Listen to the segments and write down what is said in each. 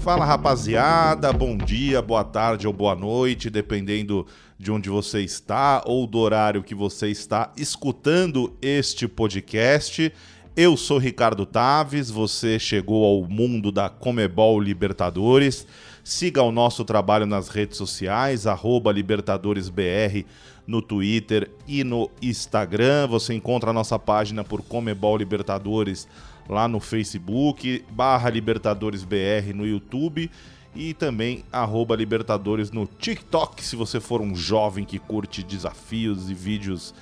Fala rapaziada, bom dia, boa tarde ou boa noite, dependendo de onde você está ou do horário que você está escutando este podcast. Eu sou Ricardo Taves, você chegou ao mundo da Comebol Libertadores. Siga o nosso trabalho nas redes sociais, LibertadoresBR no Twitter e no Instagram. Você encontra a nossa página por Comebol Libertadores lá no Facebook, barra Libertadores BR no YouTube e também arroba Libertadores no TikTok, se você for um jovem que curte desafios e vídeos,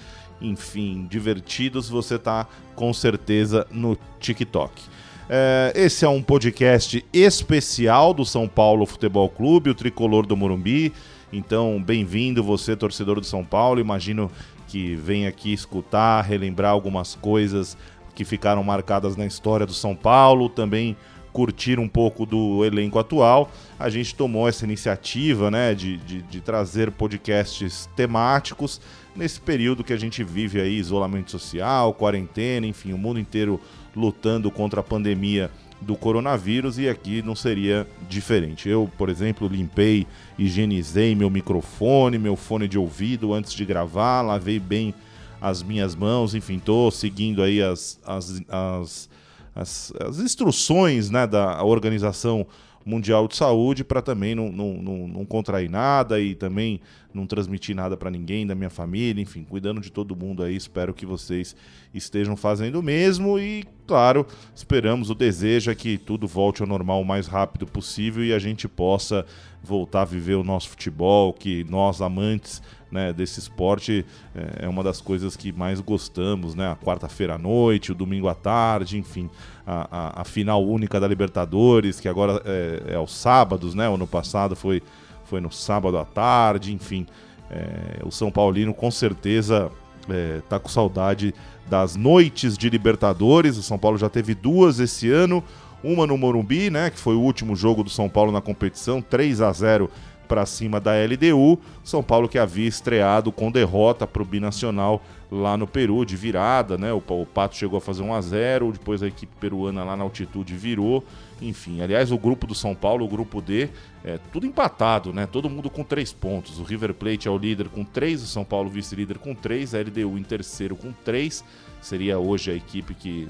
enfim, divertidos, você está com certeza no TikTok. É, esse é um podcast especial do São Paulo Futebol Clube, o tricolor do Morumbi. Então, bem-vindo você, torcedor do São Paulo. Imagino que vem aqui escutar, relembrar algumas coisas que ficaram marcadas na história do São Paulo, também curtir um pouco do elenco atual. A gente tomou essa iniciativa né, de, de, de trazer podcasts temáticos nesse período que a gente vive aí, isolamento social, quarentena, enfim, o mundo inteiro lutando contra a pandemia do coronavírus e aqui não seria diferente. Eu, por exemplo, limpei, higienizei meu microfone, meu fone de ouvido antes de gravar, lavei bem as minhas mãos, enfim, estou seguindo aí as, as, as, as, as instruções né, da Organização Mundial de Saúde para também não, não, não, não, contrair nada e também não transmitir nada para ninguém da minha família, enfim, cuidando de todo mundo aí. Espero que vocês estejam fazendo o mesmo e, claro, esperamos, o desejo é que tudo volte ao normal o mais rápido possível e a gente possa voltar a viver o nosso futebol, que nós amantes né, desse esporte é, é uma das coisas que mais gostamos, né? A quarta-feira à noite, o domingo à tarde, enfim, a, a, a final única da Libertadores, que agora é, é, aos sábados, né? O ano passado foi, foi no sábado à tarde, enfim. É, o São Paulino com certeza é, tá com saudade das noites de Libertadores. O São Paulo já teve duas esse ano, uma no Morumbi, né, que foi o último jogo do São Paulo na competição, 3 a 0 para cima da LDU. São Paulo que havia estreado com derrota para o Binacional lá no Peru, de virada, né? O, o Pato chegou a fazer 1 a 0 depois a equipe peruana lá na altitude virou. Enfim, aliás, o grupo do São Paulo, o grupo D, é tudo empatado, né? Todo mundo com três pontos. O River Plate é o líder com três, o São Paulo vice-líder com três, a LDU em terceiro com três. Seria hoje a equipe que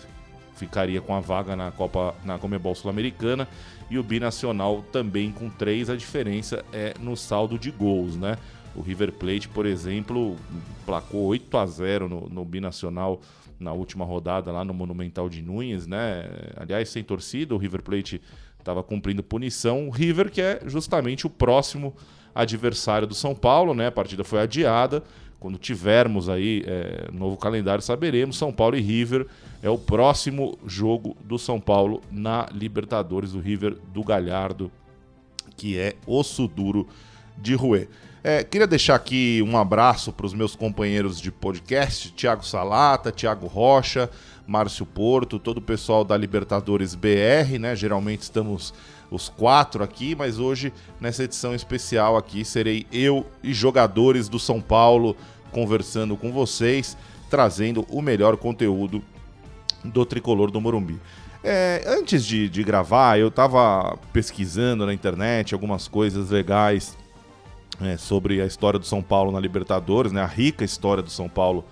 ficaria com a vaga na Copa na Comebol Sul-Americana e o Binacional também com três. A diferença é no saldo de gols, né? O River Plate, por exemplo, placou 8 a 0 no, no Binacional na última rodada lá no Monumental de Nunes, né? Aliás, sem torcida, o River Plate estava cumprindo punição. O River, que é justamente o próximo adversário do São Paulo, né? A partida foi adiada. Quando tivermos aí é, novo calendário, saberemos. São Paulo e River é o próximo jogo do São Paulo na Libertadores, o River do Galhardo, que é osso duro de ruê. É, queria deixar aqui um abraço para os meus companheiros de podcast, Thiago Salata, Thiago Rocha, Márcio Porto, todo o pessoal da Libertadores BR, né? Geralmente estamos os quatro aqui, mas hoje, nessa edição especial aqui, serei eu e jogadores do São Paulo conversando com vocês, trazendo o melhor conteúdo do tricolor do Morumbi. É, antes de, de gravar, eu estava pesquisando na internet algumas coisas legais é, sobre a história do São Paulo na Libertadores, né, a rica história do São Paulo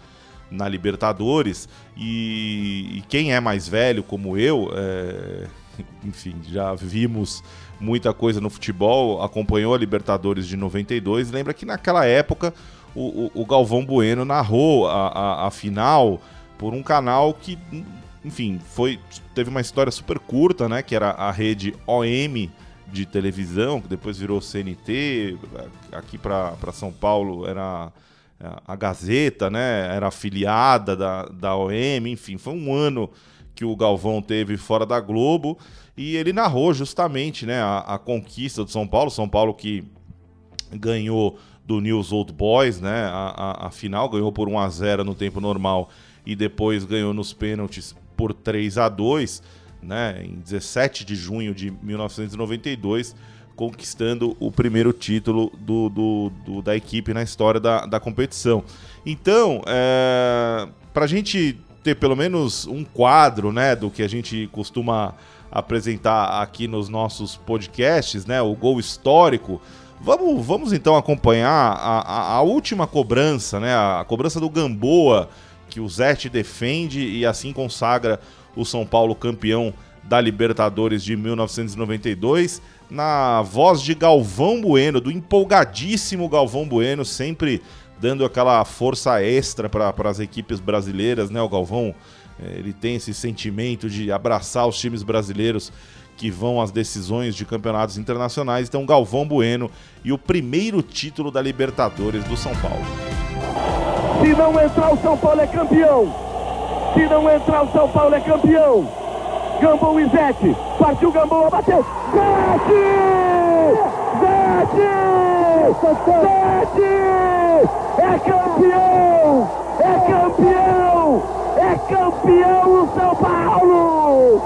na Libertadores. E, e quem é mais velho, como eu, é, enfim, já vimos muita coisa no futebol, acompanhou a Libertadores de 92. Lembra que naquela época o, o, o Galvão Bueno narrou a, a, a, final por um canal que, enfim, foi teve uma história super curta, né? Que era a rede OM de televisão, que depois virou CNT. Aqui para São Paulo era a Gazeta, né? Era afiliada da, da OM, enfim, foi um ano que o Galvão teve fora da Globo e ele narrou justamente né, a, a conquista do São Paulo. São Paulo que ganhou do News Old Boys, né? A, a, a, final ganhou por 1 a 0 no tempo normal e depois ganhou nos pênaltis por 3 a 2, né? Em 17 de junho de 1992, conquistando o primeiro título do, do, do da equipe na história da, da competição. Então, é, para a gente ter pelo menos um quadro, né, do que a gente costuma apresentar aqui nos nossos podcasts, né, o gol histórico. Vamos, vamos então acompanhar a, a, a última cobrança, né, a, a cobrança do Gamboa, que o Zete defende e assim consagra o São Paulo campeão da Libertadores de 1992, na voz de Galvão Bueno, do empolgadíssimo Galvão Bueno, sempre dando aquela força extra para as equipes brasileiras, né? O Galvão, eh, ele tem esse sentimento de abraçar os times brasileiros que vão às decisões de campeonatos internacionais. Então, Galvão Bueno e o primeiro título da Libertadores do São Paulo. Se não entrar o São Paulo é campeão. Se não entrar o São Paulo é campeão. Gambão e Zete. Partiu Gambão, bateu. Zete! Zete! Zete! é campeão! É campeão! É campeão o São Paulo!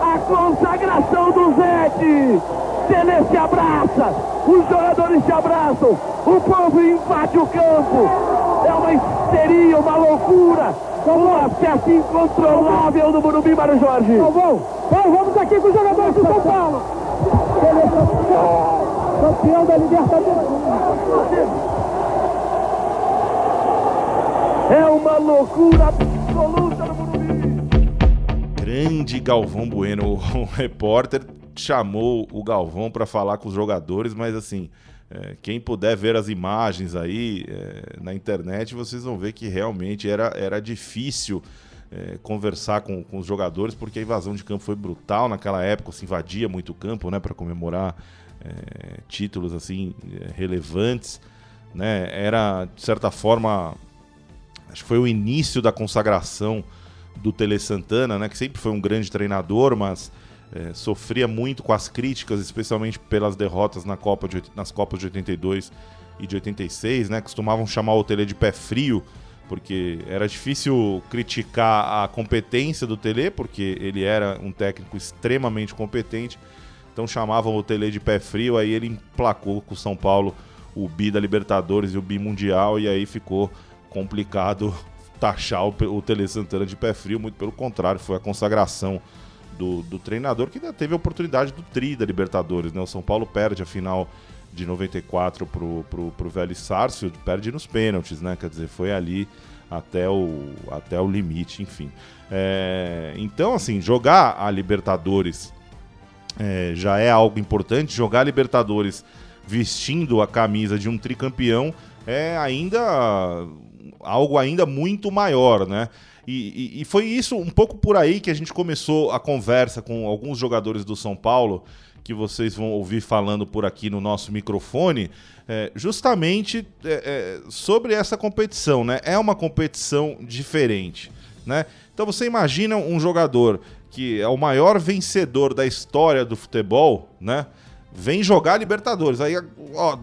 A consagração do Zete! Tele se abraça, os jogadores se abraçam, o povo invade o campo. É uma histeria, uma loucura, um acesso incontrolável do Morumbi, Mário Jorge. Bom, vamos aqui com os jogadores do São Paulo. Campeão da Libertadores. É uma loucura absoluta no Morumbi. Grande Galvão Bueno, o repórter chamou o Galvão para falar com os jogadores, mas assim, é, quem puder ver as imagens aí é, na internet, vocês vão ver que realmente era, era difícil é, conversar com, com os jogadores, porque a invasão de campo foi brutal naquela época, se invadia muito campo, né, para comemorar é, títulos assim é, relevantes, né? Era de certa forma acho que foi o início da consagração do Tele Santana, né, que sempre foi um grande treinador, mas é, sofria muito com as críticas, especialmente pelas derrotas na Copa de, nas Copas de 82 e de 86, né, costumavam chamar o Tele de pé frio, porque era difícil criticar a competência do Tele, porque ele era um técnico extremamente competente, então chamavam o Tele de pé frio, aí ele emplacou com o São Paulo o bi da Libertadores e o bi mundial, e aí ficou complicado taxar o, o Tele Santana de pé frio, muito pelo contrário, foi a consagração do, do treinador que ainda teve a oportunidade do tri da Libertadores, né? O São Paulo perde a final de 94 pro, pro, pro Velho Sarsfield, perde nos pênaltis, né? Quer dizer, foi ali até o, até o limite, enfim. É, então, assim, jogar a Libertadores é, já é algo importante, jogar a Libertadores vestindo a camisa de um tricampeão é ainda algo ainda muito maior, né? E, e, e, foi isso um pouco por aí que a gente começou a conversa com alguns jogadores do São Paulo, que vocês vão ouvir falando por aqui no nosso microfone, é, justamente é, é, sobre essa competição, né? É uma competição diferente, né? Então você imagina um jogador que é o maior vencedor da história do futebol, né? Vem jogar Libertadores. Aí, ó,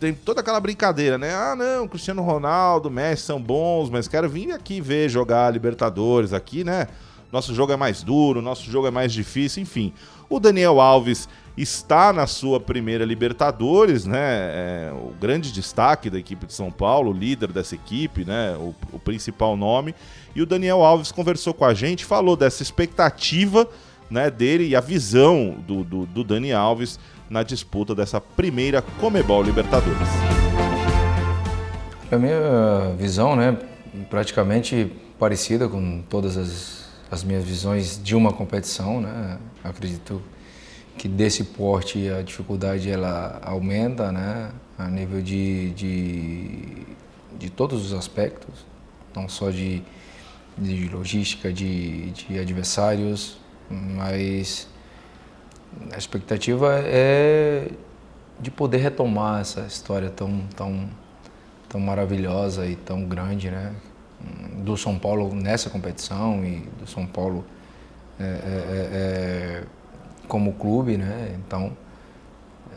tem toda aquela brincadeira, né? Ah, não, Cristiano Ronaldo, Messi são bons, mas quero vir aqui ver jogar Libertadores aqui, né? Nosso jogo é mais duro, nosso jogo é mais difícil, enfim. O Daniel Alves está na sua primeira Libertadores, né? É, o grande destaque da equipe de São Paulo, o líder dessa equipe, né? O, o principal nome. E o Daniel Alves conversou com a gente, falou dessa expectativa né, dele e a visão do, do, do Dani Alves na disputa dessa primeira Comebol Libertadores. A minha visão, né, praticamente parecida com todas as, as minhas visões de uma competição, né? Acredito que desse porte a dificuldade ela aumenta, né, a nível de, de, de todos os aspectos, não só de, de logística, de, de adversários, mas a expectativa é de poder retomar essa história tão, tão, tão maravilhosa e tão grande, né? Do São Paulo nessa competição e do São Paulo é, é, é, é como clube, né? Então, é,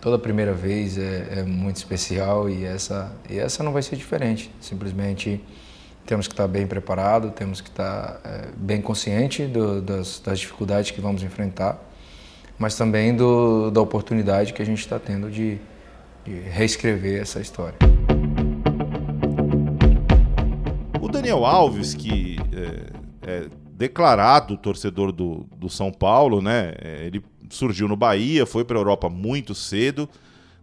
toda primeira vez é, é, muito especial e essa, e essa não vai ser diferente. Simplesmente temos que estar bem preparado, temos que estar é, bem consciente do, das, das, dificuldades que vamos enfrentar, mas também do, da oportunidade que a gente está tendo de, de reescrever essa história. Daniel Alves, que é, é declarado torcedor do, do São Paulo, né? É, ele surgiu no Bahia, foi para a Europa muito cedo,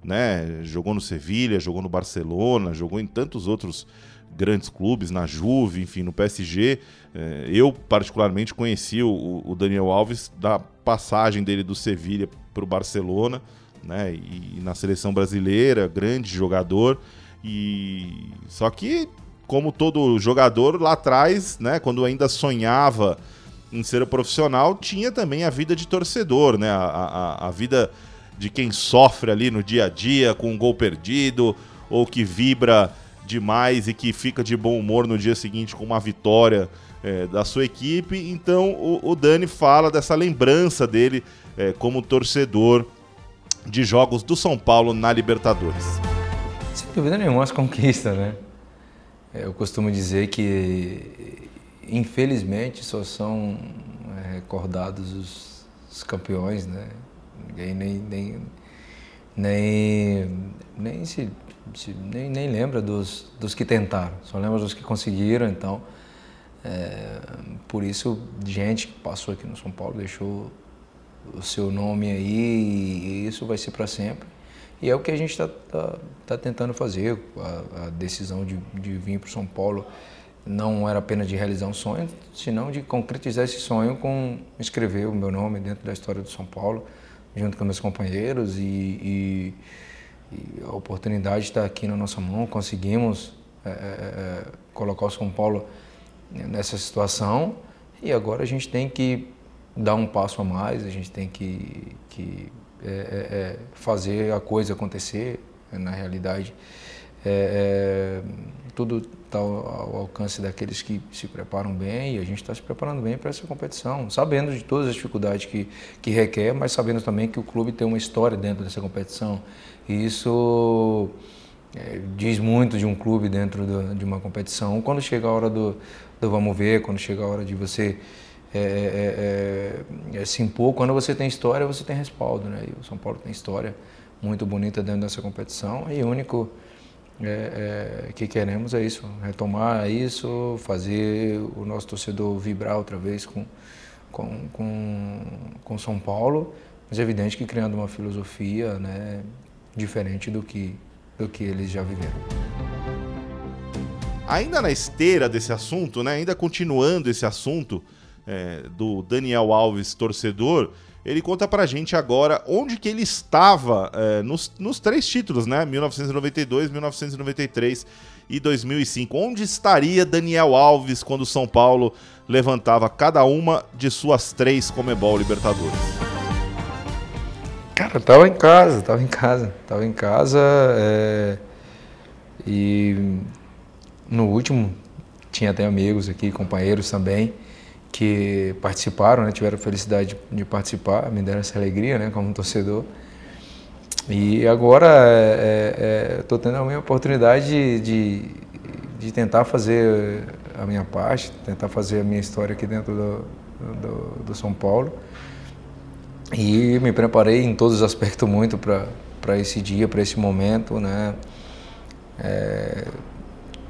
né? Jogou no Sevilha, jogou no Barcelona, jogou em tantos outros grandes clubes, na Juve, enfim, no PSG. É, eu, particularmente, conheci o, Daniel Alves da passagem dele do Sevilha para o Barcelona, né? E, e na seleção brasileira, grande jogador. E só que como todo jogador lá atrás, né, quando ainda sonhava em ser profissional, tinha também a vida de torcedor, né, a, a, a vida de quem sofre ali no dia a dia com um gol perdido ou que vibra demais e que fica de bom humor no dia seguinte com uma vitória é, da sua equipe. Então o, o, Dani fala dessa lembrança dele é, como torcedor de jogos do São Paulo na Libertadores. Sem dúvida nenhuma, as conquistas, né? Eu costumo dizer que, infelizmente, só são é, recordados os, os campeões, né? Ninguém nem, nem, nem, nem, se, se, nem, nem lembra dos, dos que tentaram, só lembra dos que conseguiram. Então, é, por isso, gente que passou aqui no São Paulo deixou o seu nome aí e isso vai ser para sempre. E é o que a gente está tá, tá tentando fazer. A, a decisão de, de vir para São Paulo não era apenas de realizar um sonho, senão de concretizar esse sonho com escrever o meu nome dentro da história do São Paulo, junto com meus companheiros. E, e, e a oportunidade está aqui na nossa mão. Conseguimos é, é, é, colocar o São Paulo nessa situação e agora a gente tem que dar um passo a mais, a gente tem que, que é, é, é, fazer a coisa acontecer, na realidade. É, é, tudo está ao, alcance daqueles que se preparam bem e a gente está se preparando bem para essa competição, sabendo de todas as dificuldades que, que requer, mas sabendo também que o clube tem uma história dentro dessa competição. E isso é, diz muito de um clube dentro do, de uma competição. Quando chega a hora do, do vamos ver, quando chega a hora de você é é, é, é, se impor. Quando você tem história, você tem respaldo. Né? E o São Paulo tem história muito bonita dentro dessa competição e único é, é, que queremos é isso, retomar isso, fazer o nosso torcedor vibrar outra vez com, com, com, com São Paulo, mas é evidente que criando uma filosofia né, diferente do que, do que eles já viveram. Ainda na esteira desse assunto, né, ainda continuando esse assunto, é, do Daniel Alves, torcedor, ele conta pra gente agora onde que ele estava é, nos, nos três títulos, né? 1992, 1993 e 2005. Onde estaria Daniel Alves quando São Paulo levantava cada uma de suas três Comebol Libertadores? Cara, tava em casa, tava em casa, tava em casa é... e no último tinha até amigos aqui, companheiros também que participaram, né, tiveram a felicidade de participar, me deram essa alegria né, como torcedor. E agora estou é, é, tendo a minha oportunidade de, de, de, tentar fazer a minha parte, tentar fazer a minha história aqui dentro do, do, do São Paulo. E me preparei em todos os aspectos muito para esse dia, para esse momento. Né? É,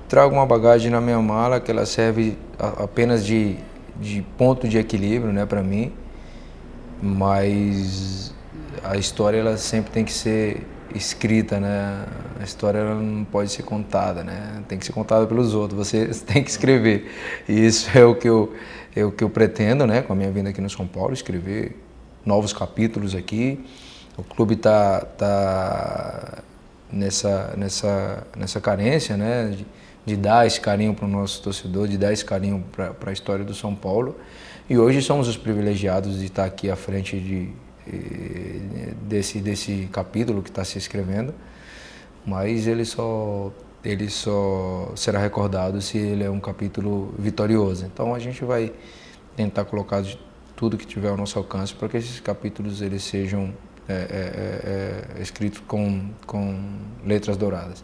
trago uma bagagem na minha mala que ela serve apenas de de ponto de equilíbrio, né, para mim. Mas a história ela sempre tem que ser escrita, né? A história ela não pode ser contada, né? Tem que ser contada pelos outros. Você tem que escrever. E isso é o que eu é o que eu pretendo, né? Com a minha vinda aqui no São Paulo, escrever novos capítulos aqui. O clube tá tá nessa nessa nessa carência, né? De, de dar esse carinho para o nosso torcedor, de dar esse carinho para a história do São Paulo. E hoje somos os privilegiados de estar aqui à frente de, eh, desse, desse capítulo que está se escrevendo, mas ele só, ele só será recordado se ele é um capítulo vitorioso. Então a gente vai tentar colocar tudo que tiver ao nosso alcance para que esses capítulos eles sejam é, é, é, escritos com, com letras douradas.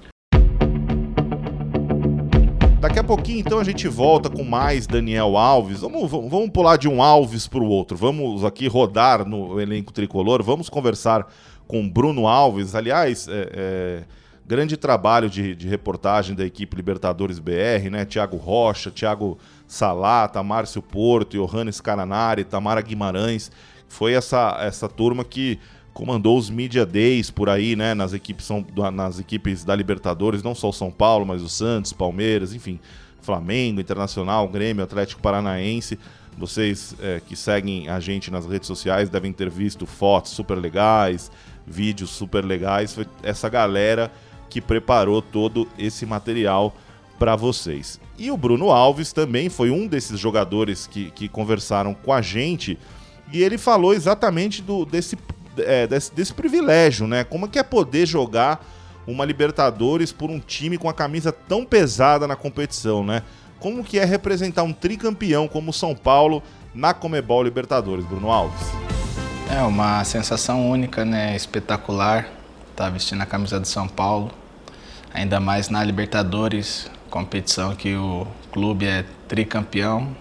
Daqui a pouquinho, então, a gente volta com mais Daniel Alves. Vamos, vamos pular de um Alves para o outro. Vamos aqui rodar no elenco tricolor. Vamos conversar com Bruno Alves. Aliás, é, é, Grande trabalho de, de reportagem da equipe Libertadores BR, né? Tiago Rocha, Tiago Salata, Márcio Porto, Johannes Caranari, Tamara Guimarães. Foi essa, essa turma que comandou os Media Days por aí, né? Nas equipes, são, nas equipes da Libertadores, não só o São Paulo, mas o Santos, Palmeiras, enfim. Flamengo, Internacional, Grêmio, Atlético Paranaense. Vocês é, que seguem a gente nas redes sociais devem ter visto fotos super legais, vídeos super legais. Foi essa galera que preparou todo esse material para vocês. E o Bruno Alves também foi um desses jogadores que, que conversaram com a gente e ele falou exatamente do, desse, é, desse, desse privilégio, né? Como é que é poder jogar uma Libertadores por um time com a camisa tão pesada na competição, né? Como que é representar um tricampeão como o São Paulo na Comebol Libertadores, Bruno Alves? É uma sensação única, né? Espetacular. Tá vestindo a camisa do São Paulo, ainda mais na Libertadores, competição que o clube é tricampeão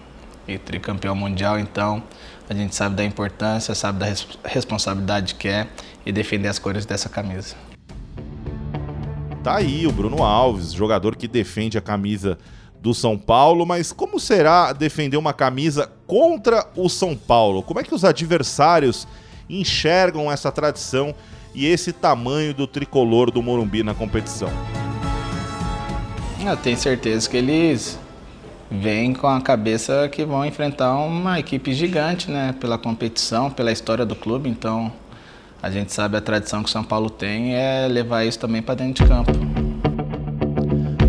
e tricampeão mundial, então a gente sabe da importância, sabe da responsabilidade que é e defender as cores dessa camisa. Tá aí o Bruno Alves, jogador que defende a camisa do São Paulo, mas como será defender uma camisa contra o São Paulo? Como é que os adversários enxergam essa tradição e esse tamanho do tricolor do Morumbi na competição? Eu tenho certeza que eles vêm com a cabeça que vão enfrentar uma equipe gigante, né? Pela competição, pela história do clube, então a gente sabe a tradição que o São Paulo tem é levar isso também para dentro de campo.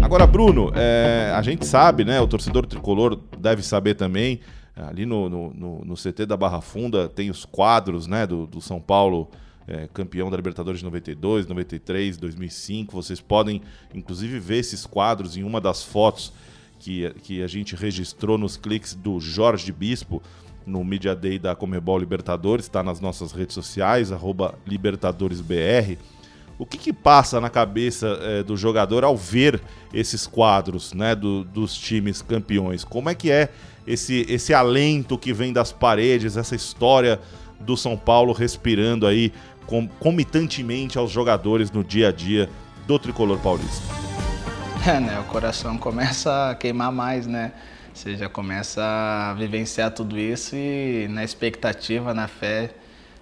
Agora, Bruno, é, a gente sabe, né? O torcedor tricolor deve saber também. Ali no, no, no, no CT da Barra Funda tem os quadros, né? Do, do São Paulo é, campeão da Libertadores de 92, 93, 2005. Vocês podem, inclusive, ver esses quadros em uma das fotos que, que a gente registrou nos cliques do Jorge Bispo no Media Day da Comebol Libertadores, está nas nossas redes sociais, LibertadoresBR. O que, que passa na cabeça é, do jogador ao ver esses quadros né, do, dos times campeões? Como é que é esse, esse alento que vem das paredes, essa história do São Paulo respirando aí com, comitantemente aos jogadores no dia a dia do tricolor paulista? É, né? O coração começa a queimar mais, né? Você já começa a vivenciar tudo isso e na expectativa, na fé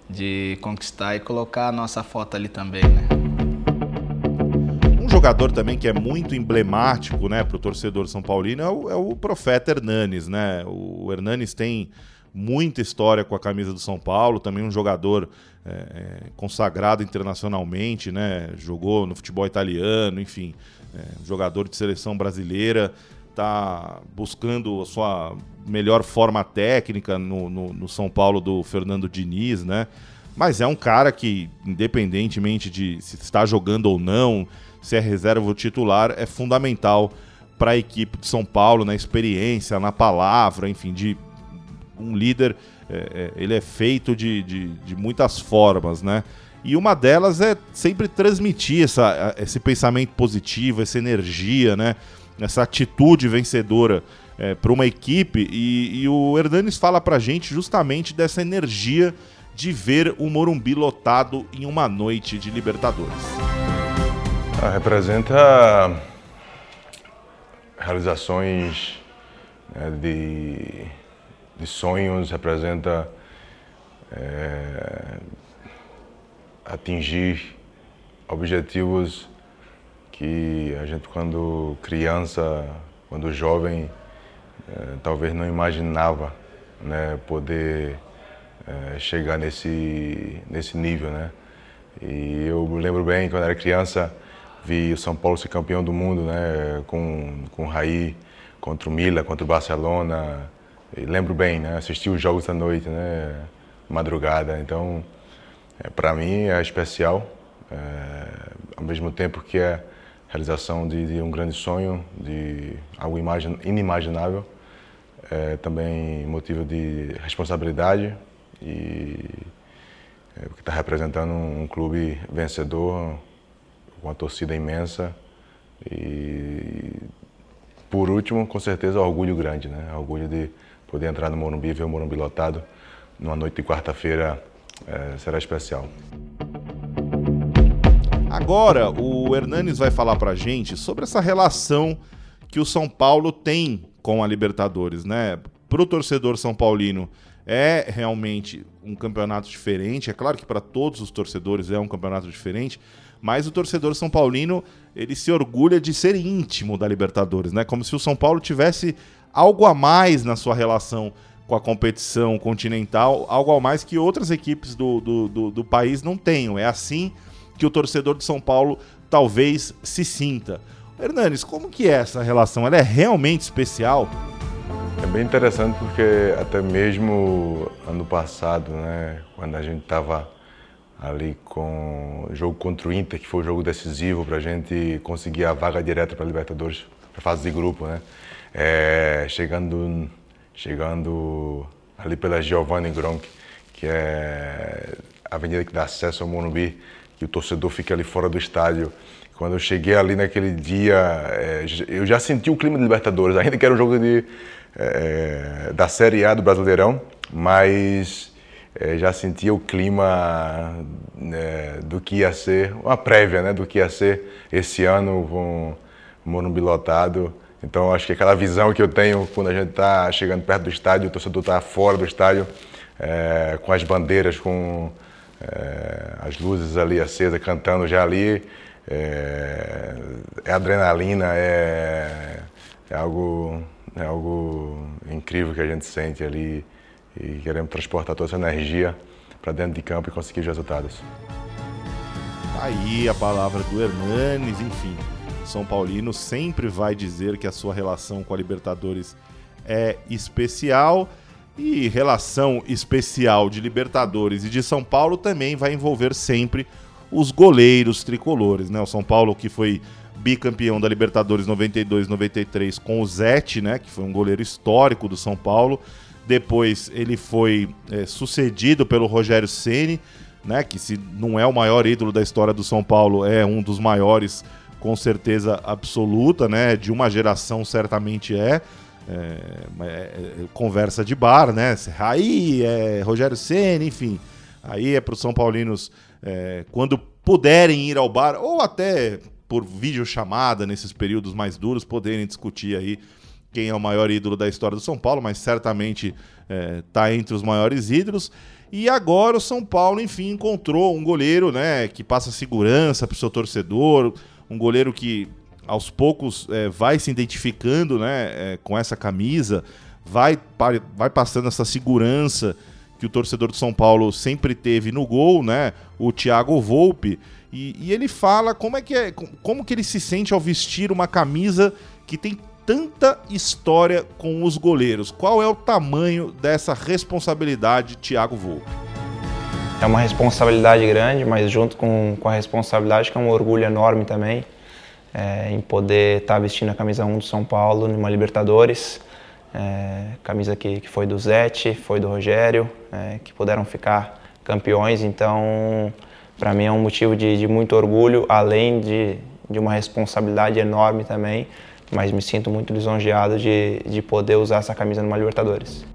de conquistar e colocar a nossa foto ali também, né? Um jogador também que é muito emblemático, né, para o torcedor são paulino é o, é o profeta Hernanes, né? O Hernanes tem muita história com a camisa do São Paulo, também um jogador é, é consagrado internacionalmente, né? Jogou no futebol italiano, enfim, é, jogador de seleção brasileira está buscando a sua melhor forma técnica no, no, no, São Paulo do Fernando Diniz, né? Mas é um cara que, independentemente de se está jogando ou não, se é reserva ou titular, é fundamental para a equipe de São Paulo, na experiência, na palavra, enfim, de um líder. É, é, ele é feito de, de, de muitas formas, né? E uma delas é sempre transmitir essa, esse pensamento positivo, essa energia, né? essa atitude vencedora é, para uma equipe. E, e, o Hernanes fala para gente justamente dessa energia de ver o Morumbi lotado em uma noite de Libertadores. Ah, representa realizações né, de, de, sonhos, representa é, atingir objetivos que a gente quando criança, quando jovem, é, talvez não imaginava né, poder é, chegar nesse, nesse nível, né? E eu lembro bem, quando era criança, vi o São Paulo ser campeão do mundo, né? Com, com o Raí, contra o Mila, contra o Barcelona. Lembro bem, né? Assisti os jogos da noite, né? Madrugada. Então, é, para mim é especial. É, ao mesmo tempo que é realização de, de, um grande sonho, de algo inimaginável, é, também motivo de responsabilidade e é, que está representando um, um, clube vencedor, com uma torcida imensa e por último, com certeza, orgulho grande, né? Orgulho de poder entrar no Morumbi, ver o Morumbi lotado numa noite de quarta-feira é, será especial. Agora, o Hernanes vai falar pra gente sobre essa relação que o São Paulo tem com a Libertadores, né? Pro torcedor são paulino é realmente um campeonato diferente. É claro que para todos os torcedores é um campeonato diferente, mas o torcedor são paulino ele se orgulha de ser íntimo da Libertadores, né? Como se o São Paulo tivesse algo a mais na sua relação com a competição continental, algo a mais que outras equipes do, do, do, do país não tenham. É assim que o torcedor de São Paulo talvez se sinta. Hernanes, como que é essa relação? Ela é realmente especial? É bem interessante porque até mesmo ano passado, né, quando a gente estava ali com o jogo contra o Inter, que foi o jogo decisivo para a gente conseguir a vaga direta para a Libertadores, para fase de grupo, né? É, chegando, chegando ali pela Giovanni Gronk, que é a avenida que dá acesso ao Morumbi, que o torcedor fica ali fora do estádio. Quando eu cheguei ali naquele dia, é, eu já senti o clima de Libertadores, ainda que era um jogo de, é, da Série A do Brasileirão, mas é, já sentia o clima né, do que ia ser, uma prévia né, do que ia ser esse ano com o Morumbi lotado. Então acho que aquela visão que eu tenho quando a gente está chegando perto do estádio, o torcedor está fora do estádio, é, com as bandeiras, com é, as luzes ali acesas, cantando já ali, é, é adrenalina, é, é, algo, é algo incrível que a gente sente ali e queremos transportar toda essa energia para dentro de campo e conseguir os resultados. Tá aí a palavra do Hernanes, enfim. São Paulino sempre vai dizer que a sua relação com a Libertadores é especial e relação especial de Libertadores e de São Paulo também vai envolver sempre os goleiros tricolores, né? O São Paulo que foi bicampeão da Libertadores 92-93 com o Zete, né, que foi um goleiro histórico do São Paulo. Depois ele foi é, sucedido pelo Rogério Ceni, né, que se não é o maior ídolo da história do São Paulo, é um dos maiores com certeza absoluta, né? De uma geração certamente é. É, é, é conversa de bar, né? Aí é Rogério Ceni, enfim. Aí é para os São Paulinos é, quando puderem ir ao bar ou até por videochamada nesses períodos mais duros poderem discutir aí quem é o maior ídolo da história do São Paulo, mas certamente está é, entre os maiores ídolos. E agora o São Paulo, enfim, encontrou um goleiro, né, que passa segurança para o seu torcedor, um goleiro que aos poucos é, vai se identificando né, é, com essa camisa, vai, vai passando essa segurança que o torcedor de São Paulo sempre teve no gol, né? O Thiago Volpe. E, e, ele fala como é que é, como que ele se sente ao vestir uma camisa que tem tanta história com os goleiros. Qual é o tamanho dessa responsabilidade, Thiago Volpe? É uma responsabilidade grande, mas junto com, com a responsabilidade que é um orgulho enorme também é, em poder estar tá vestindo a camisa 1 do São Paulo numa Libertadores. É, camisa que, que foi do Zete, foi do Rogério, é, que puderam ficar campeões. Então, para mim é um motivo de, de muito orgulho, além de, de uma responsabilidade enorme também. Mas me sinto muito lisonjeado de, de poder usar essa camisa numa Libertadores.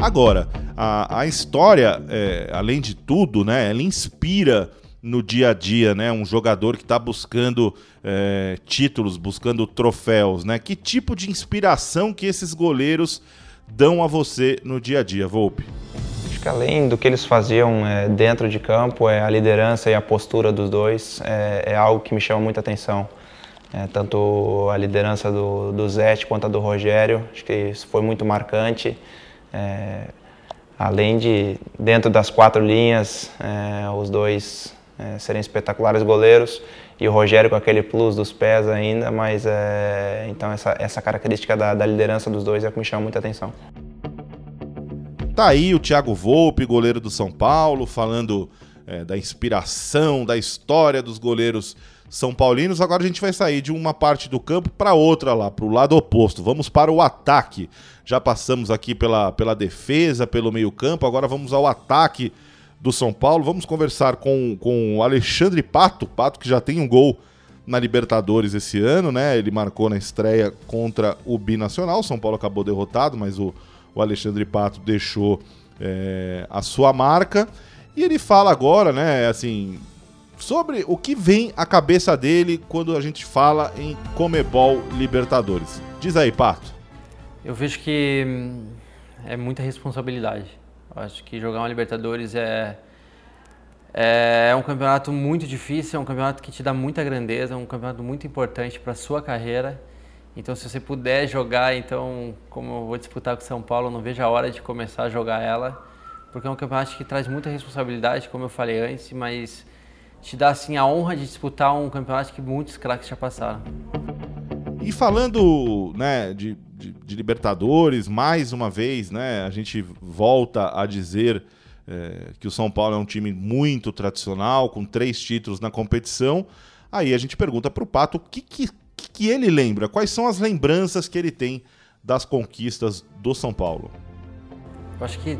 Agora, a, a história, é, além de tudo, né, ela inspira no dia a dia, né? Um jogador que está buscando é, títulos, buscando troféus, né? Que tipo de inspiração que esses goleiros dão a você no dia a dia, Volpe? Acho que além do que eles faziam é, dentro de campo, é a liderança e a postura dos dois é, é algo que me chama muita atenção. É, tanto a liderança do, do Zete quanto a do Rogério, acho que isso foi muito marcante. É, além de, dentro das quatro linhas, é, os dois é, serem espetaculares goleiros e o Rogério com aquele plus dos pés ainda, mas é, então essa, essa característica da, da liderança dos dois é o que me chama muita atenção. Tá aí o Thiago Volpe, goleiro do São Paulo, falando é, da inspiração, da história dos goleiros são paulinos. Agora a gente vai sair de uma parte do campo para outra lá, para o lado oposto. Vamos para o ataque. Já passamos aqui pela, pela defesa, pelo meio-campo, agora vamos ao ataque do São Paulo. Vamos conversar com, com o Alexandre Pato, Pato que já tem um gol na Libertadores esse ano, né? Ele marcou na estreia contra o Binacional. São Paulo acabou derrotado, mas o, o Alexandre Pato deixou é, a sua marca. E ele fala agora, né? Assim, sobre o que vem à cabeça dele quando a gente fala em Comebol Libertadores. Diz aí, Pato. Eu vejo que hum, é muita responsabilidade. Eu acho que jogar uma Libertadores é, é um campeonato muito difícil, é um campeonato que te dá muita grandeza, é um campeonato muito importante para a sua carreira. Então, se você puder jogar, então, como eu vou disputar com São Paulo, não vejo a hora de começar a jogar ela, porque é um campeonato que traz muita responsabilidade, como eu falei antes, mas te dá assim a honra de disputar um campeonato que muitos craques já passaram. E falando né, de, de, de, Libertadores, mais uma vez, né, a gente volta a dizer é, que o São Paulo é um time muito tradicional, com três títulos na competição. Aí a gente pergunta para o Pato o que, que, que ele lembra, quais são as lembranças que ele tem das conquistas do São Paulo. Eu acho que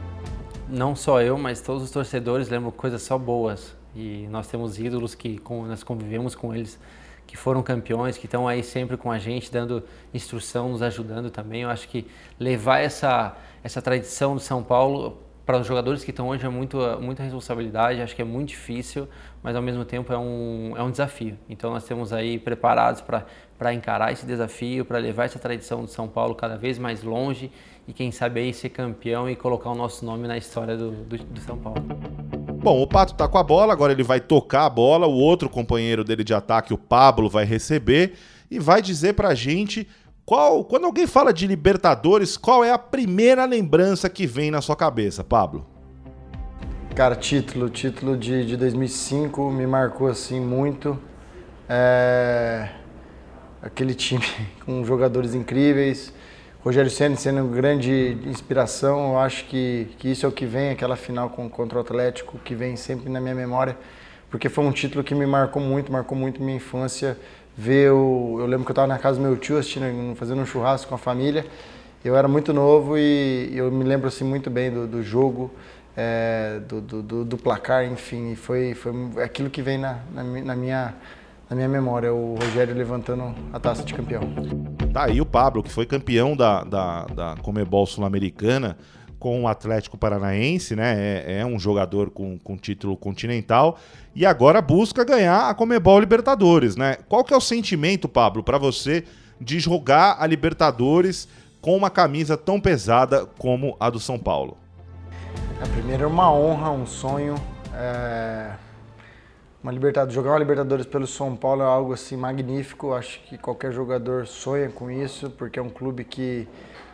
não só eu, mas todos os torcedores lembram coisas só boas. E nós temos ídolos que com, nós convivemos com eles que foram campeões, que estão aí sempre com a gente, dando instrução, nos ajudando também. Eu acho que levar essa, essa tradição do São Paulo para os jogadores que estão hoje é muito, muita responsabilidade, acho que é muito difícil, mas ao mesmo tempo é um, é um desafio. Então nós estamos aí preparados para encarar esse desafio, para levar essa tradição do São Paulo cada vez mais longe e quem sabe aí ser campeão e colocar o nosso nome na história do, do, do São Paulo. Bom, o Pato tá com a bola, agora ele vai tocar a bola, o outro companheiro dele de ataque, o Pablo, vai receber e vai dizer pra gente qual, quando alguém fala de Libertadores, qual é a primeira lembrança que vem na sua cabeça, Pablo? Cara, título, título de, de 2005 me marcou assim muito. É... Aquele time com jogadores incríveis, Rogério Senna sendo grande inspiração, eu acho que, que isso é o que vem, aquela final com, contra o Atlético, que vem sempre na minha memória, porque foi um título que me marcou muito, marcou muito minha infância. Ver o, eu lembro que eu estava na casa do meu tio assistindo, fazendo um churrasco com a família. Eu era muito novo e eu me lembro assim muito bem do, do jogo, é, do, do, do, placar, enfim, foi, foi aquilo que vem na, na, na minha na minha memória, o Rogério levantando a taça de campeão. Tá aí o Pablo, que foi campeão da, da, da Comebol Sul-Americana com o Atlético Paranaense, né? É, é, um jogador com, com título continental e agora busca ganhar a Comebol Libertadores, né? Qual que é o sentimento, Pablo, para você de jogar a Libertadores com uma camisa tão pesada como a do São Paulo? É, primeiro é uma honra, um sonho. É uma Libertadores, jogar uma Libertadores pelo São Paulo é algo assim magnífico. Acho que qualquer jogador sonha com isso, porque é um clube que,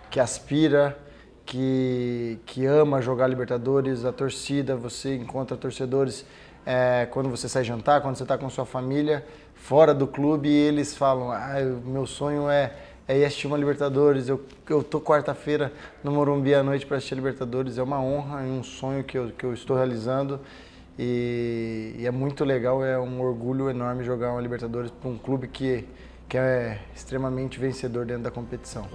que aspira, que, que ama jogar Libertadores. A torcida, você encontra torcedores é, quando você sai jantar, quando você está com sua família fora do clube e eles falam: ah, meu sonho é é ir assistir uma Libertadores. Eu, eu tô quarta-feira no Morumbi à noite para assistir Libertadores. É uma honra e um sonho que eu, que eu estou realizando. E, e, é muito legal, é um orgulho enorme jogar uma Libertadores para um clube que, que é extremamente vencedor dentro da competição.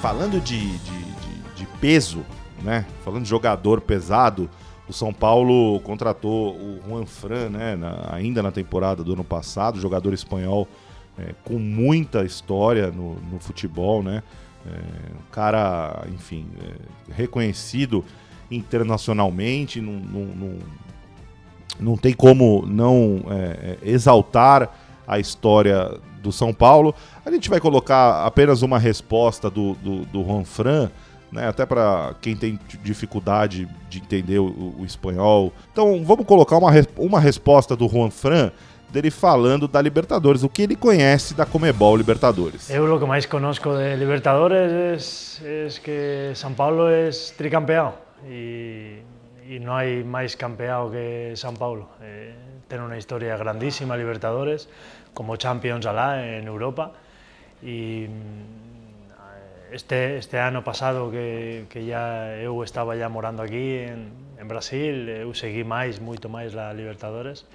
Falando de, de, de, de peso, né? Falando de jogador pesado, o São Paulo contratou o Juan Fran, né? Na, ainda na temporada do ano passado, jogador espanhol é, com muita história no, no futebol, né? É, um cara, enfim, é, reconhecido internacionalmente, não, não, não, não tem como não é, é, exaltar a história do São Paulo. A gente vai colocar apenas uma resposta do, do, do né, até para quem tem dificuldade de entender o, o, espanhol. Então vamos colocar uma, uma resposta do Juan Fran dele falando da Libertadores, o que ele conhece da Comebol Libertadores. Eu o que mais conozco de Libertadores é que São Paulo é tricampeão. Y, no hay más campeado que San Paulo. Eh, tiene una historia grandísima, Libertadores, como Champions alá en Europa. Mm, este, este año pasado que, que ya eu estaba ya morando aquí en, en Brasil, eu seguí máis, moito máis la Libertadores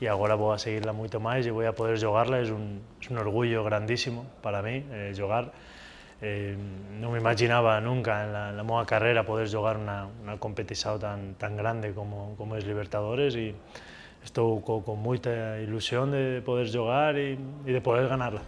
y ahora voy a seguirla moito máis y voy a poder jugarla, es un, es un orgullo grandísimo para mí eh. Eh, no me imaginaba nunca en la, en la carrera poder jugar una, una competición tan, tan grande como, como es Libertadores y estou con muita ilusión de poder jogar e de poder ganhá-la.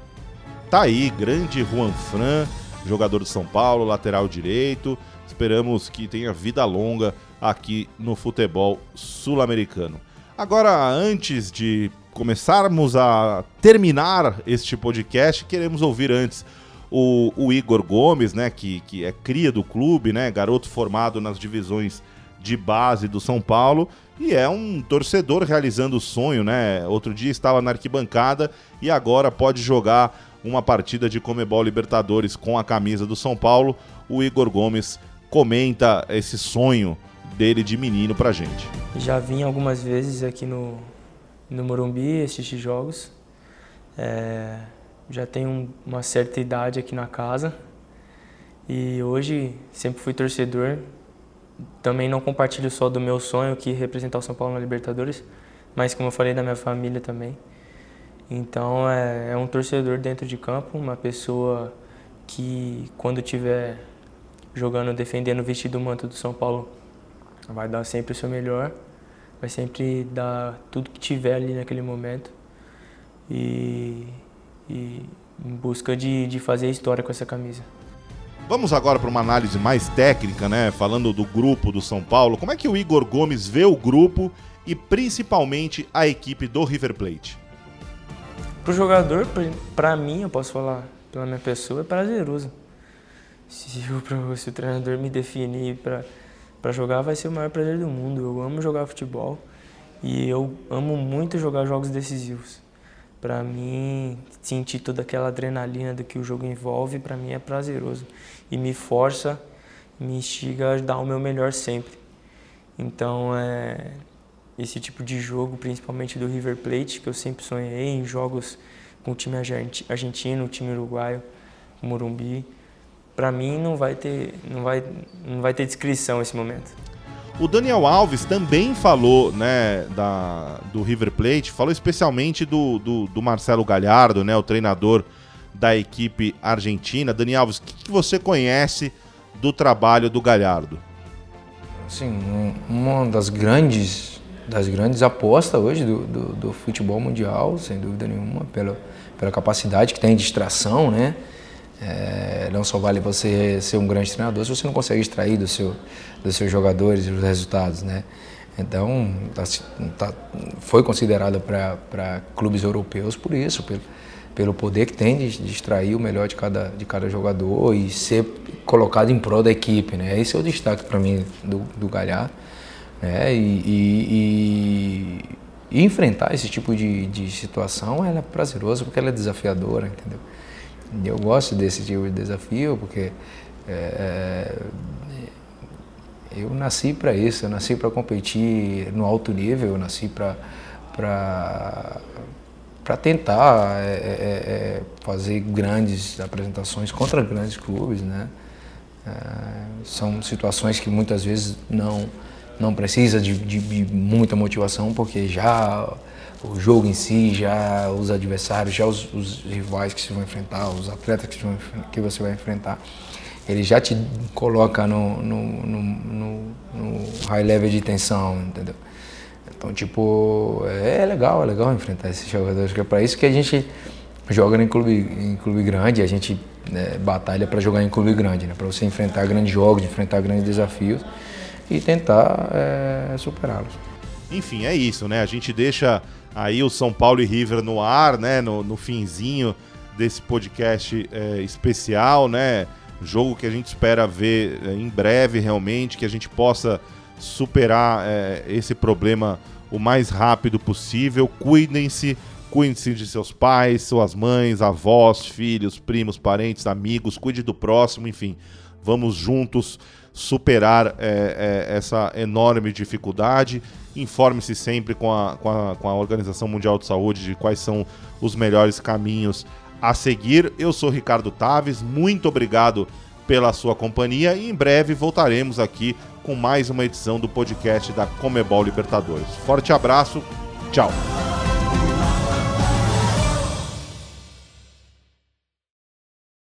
Tá aí, grande Juan Fran, jogador de São Paulo, lateral direito. Esperamos que tenha vida longa aqui no futebol sul-americano. Agora, antes de começarmos a terminar este podcast, queremos ouvir antes o, o, Igor Gomes, né, que, que é cria do clube, né, garoto formado nas divisões de base do São Paulo e é um torcedor realizando o sonho, né? Outro dia estava na arquibancada e agora pode jogar uma partida de Comebol Libertadores com a camisa do São Paulo. O Igor Gomes comenta esse sonho dele de menino pra gente. Já vim algumas vezes aqui no, no Morumbi assistir jogos. É, já tenho uma certa idade aqui na casa e hoje sempre fui torcedor. Também não compartilho só do meu sonho que representar o São Paulo na Libertadores, mas como eu falei da minha família também. Então é, é um torcedor dentro de campo, uma pessoa que quando tiver jogando, defendendo o vestido manto do São Paulo, vai dar sempre o seu melhor, vai sempre dar tudo que tiver ali naquele momento e, e em busca de, de fazer história com essa camisa. Vamos agora para uma análise mais técnica, né? Falando do grupo do São Paulo. Como é que o Igor Gomes vê o grupo e principalmente a equipe do River Plate? Para o jogador, para mim, eu posso falar pela minha pessoa, é prazeroso. Se se o treinador me definir para jogar vai ser o maior prazer do mundo. Eu amo jogar futebol e eu amo muito jogar jogos decisivos. Para mim, sentir toda aquela adrenalina do que o jogo envolve, para mim é prazeroso e me força, me instiga a dar o meu melhor sempre. Então, é esse tipo de jogo, principalmente do River Plate, que eu sempre sonhei em jogos com o time argentino, o time uruguaio, o Morumbi, para mim não vai ter não vai não vai ter descrição esse momento. O Daniel Alves também falou, né, da, do River Plate, falou especialmente do, do, do Marcelo Galhardo, né, o treinador da equipe argentina. Daniel Alves, o que, que você conhece do trabalho do Galhardo? Sim, uma das grandes das grandes apostas hoje do, do, do, futebol mundial, sem dúvida nenhuma, pela, pela capacidade que tem de distração, né? É, não só vale você ser um grande treinador se você não consegue extrair do seu, dos seus jogadores os resultados, né? Então, tá, tá, foi considerado para clubes europeus por isso, pelo, pelo poder que tem de, de extrair o melhor de cada, de cada jogador e ser colocado em prol da equipe, né? Esse é o destaque para mim do, do Galhardo, né? E, e, e, e, enfrentar esse tipo de, de situação é prazeroso porque ela é desafiadora, entendeu? Eu gosto desse tipo de desafio porque é, é eu nasci para isso, eu nasci para competir no alto nível, eu nasci para para tentar é, é, é, fazer grandes apresentações contra grandes clubes, né? É, são situações que muitas vezes não não precisa de, de, de muita motivação porque já o jogo em si, já os adversários, já os, os rivais que você vai enfrentar, os atletas que, vão, que, você vai enfrentar, ele já te coloca no, no, no, no, high level de tensão, entendeu? Então, tipo, é legal, é legal enfrentar esses jogadores, que é para isso que a gente joga em clube, em clube grande, a gente né, batalha para jogar em clube grande, né? Para você enfrentar grandes jogos, enfrentar grandes desafios e tentar é, superá-los. Enfim, é isso, né? A gente deixa aí o São Paulo e River no ar, né? No, no finzinho desse podcast é, especial, né? Jogo que a gente espera ver é, em breve, realmente, que a gente possa superar é, esse problema o mais rápido possível. Cuidem-se, cuidem-se de seus pais, suas mães, avós, filhos, primos, parentes, amigos, cuide do próximo, enfim. Vamos juntos superar é, é, essa enorme dificuldade. Informe-se sempre com a, com, a, com a Organização Mundial de Saúde de quais são os melhores caminhos a seguir. Eu sou Ricardo Taves, muito obrigado pela sua companhia e em breve voltaremos aqui com mais uma edição do podcast da Comebol Libertadores. Forte abraço, tchau!